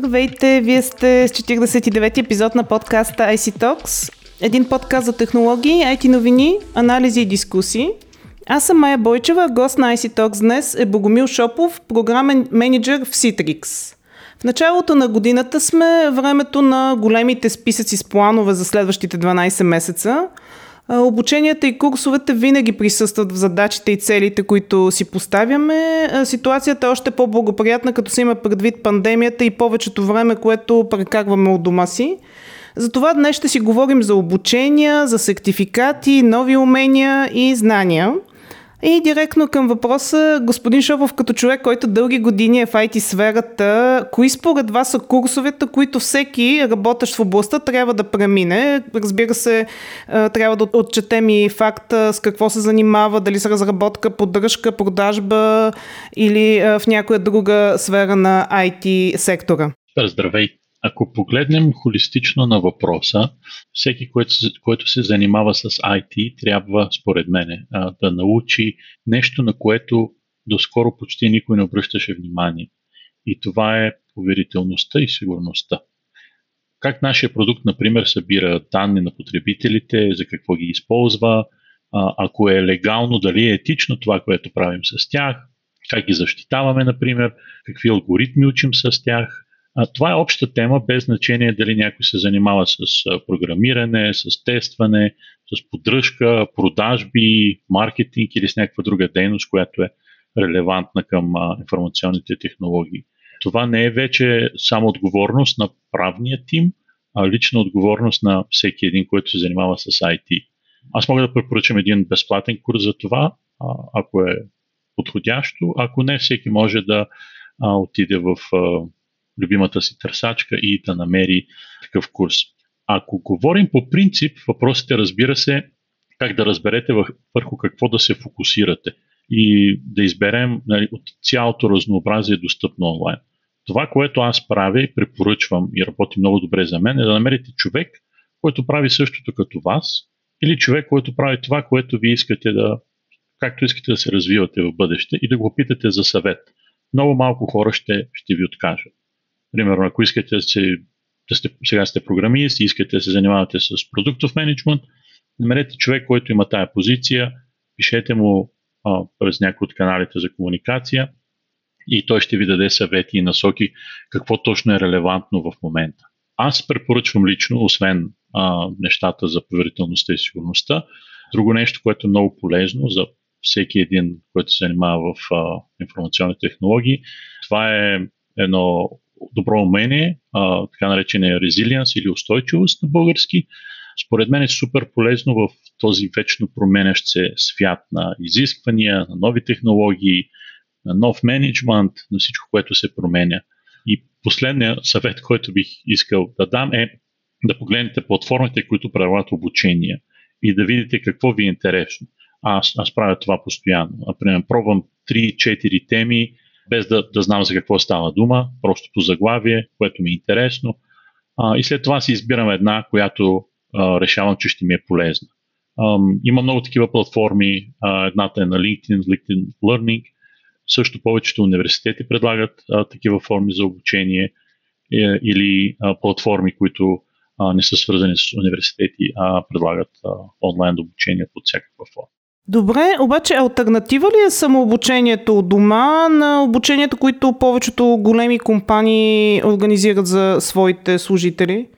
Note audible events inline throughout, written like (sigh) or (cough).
Здравейте, вие сте с 49 епизод на подкаста IC Talks. Един подкаст за технологии, IT новини, анализи и дискусии. Аз съм Майя Бойчева, гост на IC Talks днес е Богомил Шопов, програмен менеджер в Citrix. В началото на годината сме времето на големите списъци с планове за следващите 12 месеца – Обученията и курсовете винаги присъстват в задачите и целите, които си поставяме. Ситуацията е още по-благоприятна, като се има предвид пандемията и повечето време, което прекарваме от дома си. Затова днес ще си говорим за обучения, за сертификати, нови умения и знания – и директно към въпроса, господин Шопов, като човек, който дълги години е в IT сферата, кои според вас са курсовете, които всеки работещ в областта трябва да премине? Разбира се, трябва да отчетем и факта с какво се занимава, дали с разработка, поддръжка, продажба или в някоя друга сфера на IT сектора. Здравей! Ако погледнем холистично на въпроса, всеки, който, който се занимава с IT, трябва, според мен, да научи нещо, на което доскоро почти никой не обръщаше внимание. И това е поверителността и сигурността. Как нашия продукт, например, събира данни на потребителите, за какво ги използва, ако е легално, дали е етично това, което правим с тях, как ги защитаваме, например, какви алгоритми учим с тях – това е обща тема, без значение дали някой се занимава с програмиране, с тестване, с поддръжка, продажби, маркетинг или с някаква друга дейност, която е релевантна към информационните технологии. Това не е вече само отговорност на правния тим, а лична отговорност на всеки един, който се занимава с IT. Аз мога да препоръчам един безплатен курс за това, ако е подходящо. Ако не, всеки може да отиде в любимата си търсачка и да намери такъв курс. Ако говорим по принцип, въпросите разбира се как да разберете върху какво да се фокусирате и да изберем нали, от цялото разнообразие достъпно онлайн. Това, което аз правя и препоръчвам и работи много добре за мен, е да намерите човек, който прави същото като вас, или човек, който прави това, което вие искате да, както искате да се развивате в бъдеще и да го питате за съвет. Много малко хора ще, ще ви откажат. Примерно, ако искате да, се, да сте, сега сте програмист и искате да се занимавате с продуктов менеджмент, намерете човек, който има тая позиция, пишете му а, през някои от каналите за комуникация и той ще ви даде съвети и насоки какво точно е релевантно в момента. Аз препоръчвам лично, освен а, нещата за поверителността и сигурността, друго нещо, което е много полезно за всеки един, който се занимава в а, информационни технологии, това е едно добро умение, а, така наречения резилиенс или устойчивост на български, според мен е супер полезно в този вечно променящ се свят на изисквания, на нови технологии, на нов менеджмент, на всичко, което се променя. И последният съвет, който бих искал да дам е да погледнете платформите, които правят обучение и да видите какво ви е интересно. Аз, аз правя това постоянно. Например, пробвам 3-4 теми, без да, да знам за какво става дума, просто по заглавие, което ми е интересно. А, и след това си избирам една, която а, решавам, че ще ми е полезна. А, има много такива платформи. А, едната е на LinkedIn, LinkedIn Learning. Също повечето университети предлагат а, такива форми за обучение е, или а, платформи, които а, не са свързани с университети, а предлагат а, онлайн обучение под всякаква форма. Добре, обаче альтернатива ли е самообучението от дома на обучението, които повечето големи компании организират за своите служители?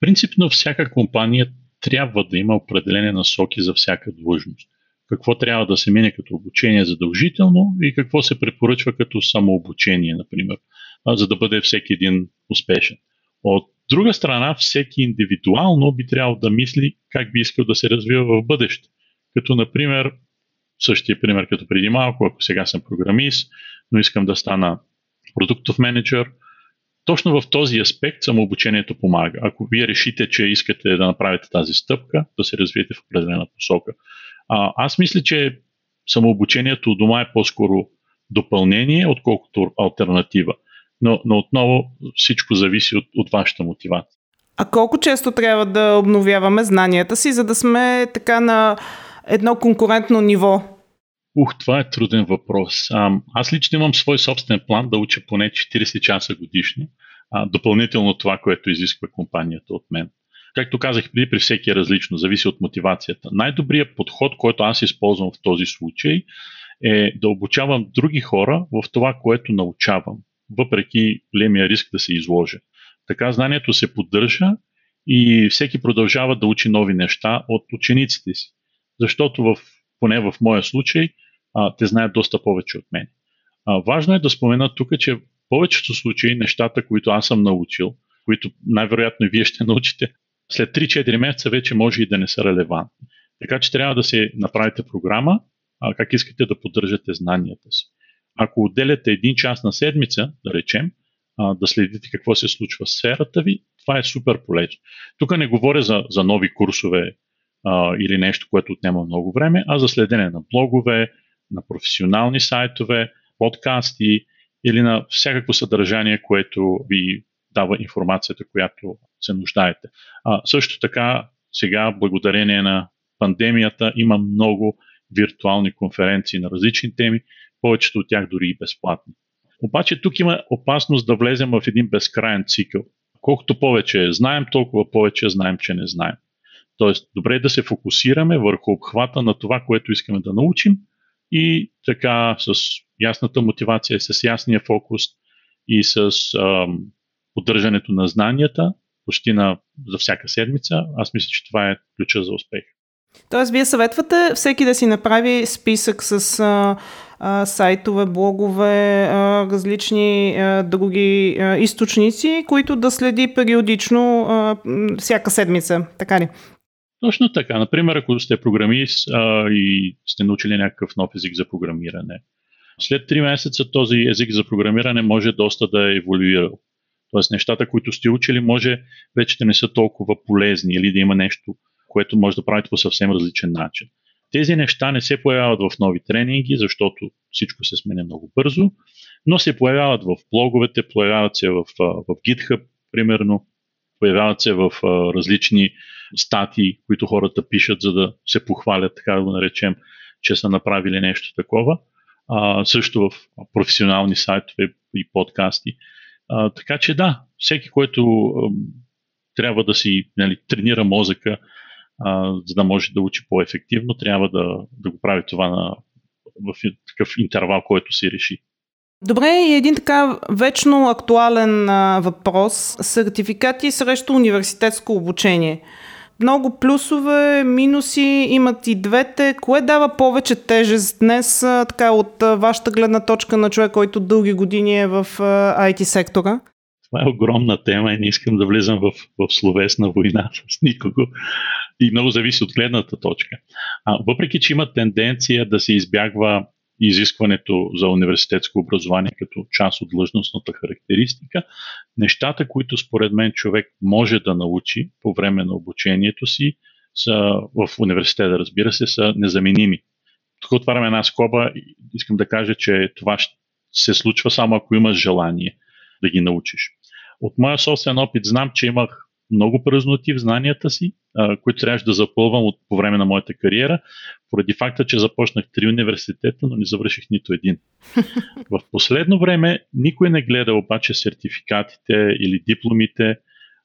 Принципно всяка компания трябва да има определени насоки за всяка длъжност. Какво трябва да се мине като обучение задължително и какво се препоръчва като самообучение, например, за да бъде всеки един успешен. От друга страна, всеки индивидуално би трябвало да мисли как би искал да се развива в бъдеще като например, същия пример като преди малко, ако сега съм програмист, но искам да стана продуктов менеджер, точно в този аспект самообучението помага. Ако вие решите, че искате да направите тази стъпка, да се развиете в определена посока. А, аз мисля, че самообучението у дома е по-скоро допълнение, отколкото альтернатива. Но, но отново всичко зависи от, от вашата мотивация. А колко често трябва да обновяваме знанията си, за да сме така на едно конкурентно ниво? Ух, това е труден въпрос. Аз лично имам свой собствен план да уча поне 40 часа годишно. допълнително това, което изисква компанията от мен. Както казах преди, при всеки е различно, зависи от мотивацията. Най-добрият подход, който аз използвам в този случай, е да обучавам други хора в това, което научавам, въпреки големия риск да се изложа. Така знанието се поддържа и всеки продължава да учи нови неща от учениците си. Защото в, поне в моя случай а, те знаят доста повече от мен. А, важно е да спомена тук, че в повечето случаи нещата, които аз съм научил, които най-вероятно и вие ще (laughs) научите, след 3-4 месеца вече може и да не са релевантни. Така че трябва да се направите програма, а, как искате да поддържате знанията си. Ако отделяте един час на седмица, да речем, а, да следите какво се случва в сферата ви, това е супер полезно. Тук не говоря за, за нови курсове или нещо, което отнема много време, а за следене на блогове, на професионални сайтове, подкасти или на всякакво съдържание, което ви дава информацията, която се нуждаете. А, също така, сега, благодарение на пандемията, има много виртуални конференции на различни теми, повечето от тях дори и безплатни. Обаче тук има опасност да влезем в един безкрайен цикъл. Колкото повече знаем, толкова повече знаем, че не знаем. Тоест, добре е да се фокусираме върху обхвата на това, което искаме да научим и така с ясната мотивация, с ясния фокус и с ам, поддържането на знанията почти на, за всяка седмица, аз мисля, че това е ключа за успех. Тоест, вие съветвате всеки да си направи списък с а, а, сайтове, блогове, а, различни а, други а, източници, които да следи периодично а, всяка седмица. Така ли? Точно така. Например, ако сте програмист а, и сте научили някакъв нов език за програмиране, след 3 месеца този език за програмиране може доста да е еволюирал. Тоест нещата, които сте учили, може вече да не са толкова полезни или да има нещо, което може да правите по съвсем различен начин. Тези неща не се появяват в нови тренинги, защото всичко се сменя много бързо, но се появяват в блоговете, появяват се в, в GitHub, примерно, появяват се в различни статии, които хората пишат, за да се похвалят, така да го наречем, че са направили нещо такова. А, също в професионални сайтове и подкасти. А, така че да, всеки, който а, трябва да си нали, тренира мозъка, а, за да може да учи по-ефективно, трябва да, да го прави това на, в такъв интервал, който си реши. Добре, и един така вечно актуален а, въпрос. Сертификати срещу университетско обучение. Много плюсове, минуси имат и двете. Кое дава повече тежест днес, а, така от а, вашата гледна точка на човек, който дълги години е в а, IT сектора? Това е огромна тема и не искам да влизам в, в словесна война (laughs) с никого. И много зависи от гледната точка. А, въпреки, че има тенденция да се избягва изискването за университетско образование като част от длъжностната характеристика, нещата, които според мен човек може да научи по време на обучението си, са, в университета, разбира се, са незаменими. Тук отваряме една скоба искам да кажа, че това се случва само ако имаш желание да ги научиш. От моя собствен опит знам, че имах много празноти в знанията си, а, които трябваше да запълвам от, по време на моята кариера, поради факта, че започнах три университета, но не завърших нито един. (laughs) В последно време никой не гледа обаче сертификатите или дипломите,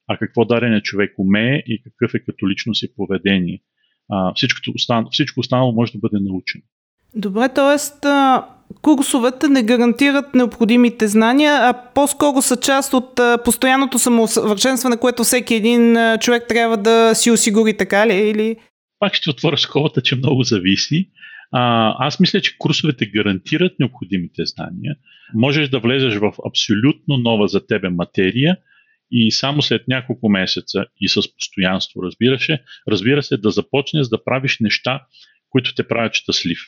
а какво дарене човек умее и какъв е като личност и поведение. А, всичко, останало, всичко останало може да бъде научено. Добре, т.е. курсовете не гарантират необходимите знания, а по-скоро са част от постоянното самосъвършенстване, което всеки един човек трябва да си осигури, така ли? Или... Пак ще отворя скобата, че много зависи. А, аз мисля, че курсовете гарантират необходимите знания. Можеш да влезеш в абсолютно нова за тебе материя и само след няколко месеца и с постоянство, разбира се, разбира се, да започнеш да правиш неща, които те правят щастлив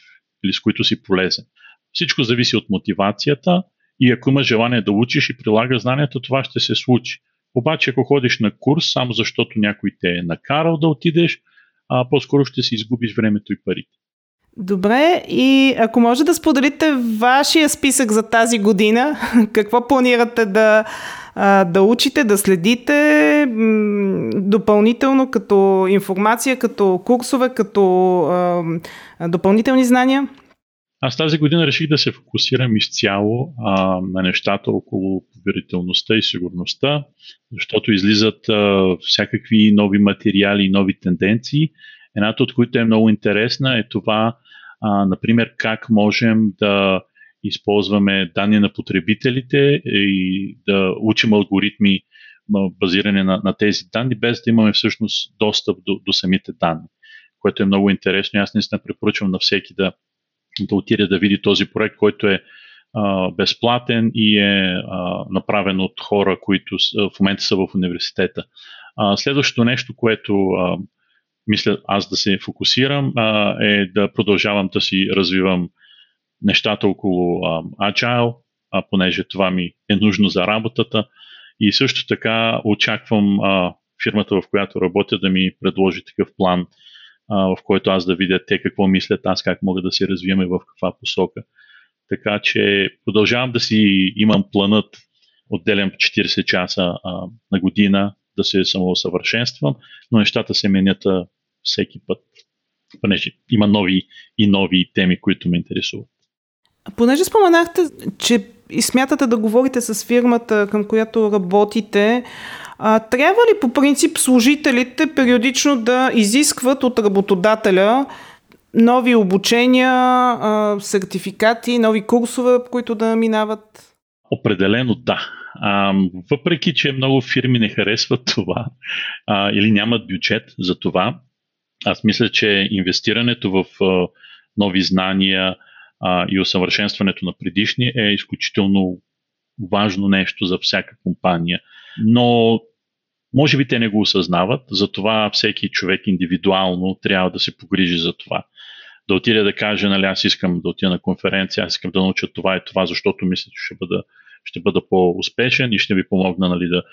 или с които си полезен. Всичко зависи от мотивацията и ако имаш желание да учиш и прилагаш знанията, това ще се случи. Обаче, ако ходиш на курс, само защото някой те е накарал да отидеш, а по-скоро ще си изгубиш времето и парите. Добре, и ако може да споделите вашия списък за тази година, (laughs) какво планирате да, да учите, да следите допълнително като информация, като курсове, като допълнителни знания? Аз тази година реших да се фокусирам изцяло а, на нещата около поверителността и сигурността, защото излизат а, всякакви нови материали и нови тенденции. Едната от които е много интересна е това, а, например, как можем да използваме данни на потребителите и да учим алгоритми базиране на, на тези данни, без да имаме всъщност достъп до, до самите данни, което е много интересно. Аз наистина препоръчвам на всеки да, да отиде да види този проект, който е а, безплатен и е а, направен от хора, които в момента са в университета. А, следващото нещо, което а, мисля аз да се фокусирам, а, е да продължавам да си развивам нещата около а, Agile, а, понеже това ми е нужно за работата. И също така очаквам а, фирмата, в която работя, да ми предложи такъв план, а, в който аз да видя те какво мислят, аз как мога да се развиваме в каква посока. Така че продължавам да си имам планът, отделям 40 часа а, на година да се самоусъвършенствам, но нещата се менят всеки път, понеже има нови и нови теми, които ме интересуват. Понеже споменахте, че и смятате да говорите с фирмата, към която работите, а, трябва ли по принцип служителите периодично да изискват от работодателя нови обучения, а, сертификати, нови курсове, които да минават? Определено да. А, въпреки, че много фирми не харесват това а, или нямат бюджет за това, аз мисля, че инвестирането в а, нови знания, а, и усъвършенстването на предишни е изключително важно нещо за всяка компания. Но може би те не го осъзнават, затова всеки човек индивидуално трябва да се погрижи за това. Да отиде да каже, нали, аз искам да отида на конференция, аз искам да науча това и това, защото мисля, че ще бъда, ще бъда по-успешен и ще ви помогна нали, да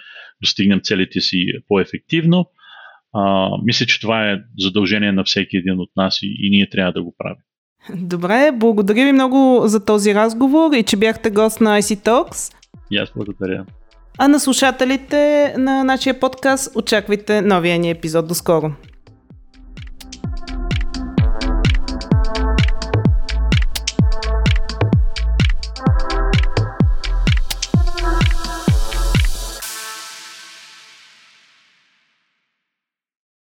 достигнем целите си по-ефективно. А, мисля, че това е задължение на всеки един от нас и, и ние трябва да го правим. Добре, благодаря ви много за този разговор и че бяхте гост на IC Talks. И аз благодаря. А на слушателите на нашия подкаст очаквайте новия ни епизод. До скоро!